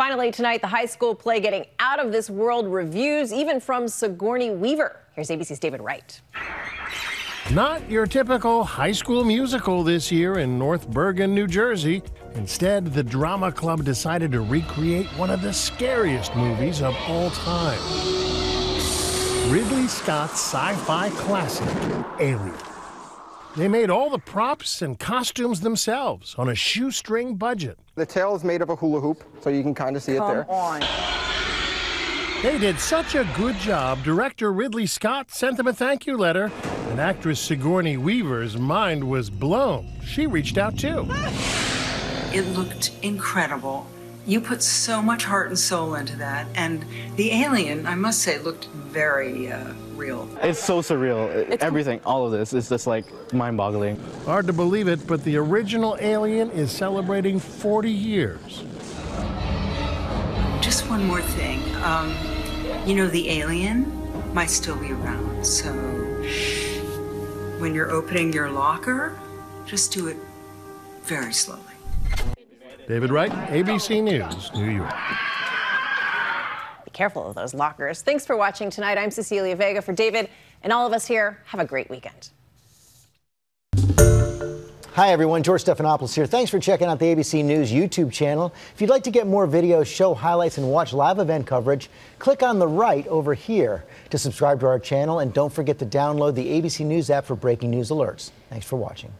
Finally, tonight, the high school play getting out of this world reviews, even from Sigourney Weaver. Here's ABC's David Wright. Not your typical high school musical this year in North Bergen, New Jersey. Instead, the drama club decided to recreate one of the scariest movies of all time Ridley Scott's sci fi classic, Alien. They made all the props and costumes themselves on a shoestring budget. The tail is made of a hula hoop, so you can kind of see Come it there. on. They did such a good job, director Ridley Scott sent them a thank you letter, and actress Sigourney Weaver's mind was blown. She reached out too. It looked incredible. You put so much heart and soul into that, and the alien, I must say, looked very uh, real. It's so surreal. Everything, all of this is just like mind boggling. Hard to believe it, but the original Alien is celebrating 40 years. Just one more thing. Um, you know, the alien might still be around, so when you're opening your locker, just do it very slowly. David Wright, ABC News, New York. Be careful of those lockers. Thanks for watching tonight. I'm Cecilia Vega for David and all of us here. Have a great weekend. Hi, everyone. George Stephanopoulos here. Thanks for checking out the ABC News YouTube channel. If you'd like to get more videos, show highlights, and watch live event coverage, click on the right over here to subscribe to our channel. And don't forget to download the ABC News app for breaking news alerts. Thanks for watching.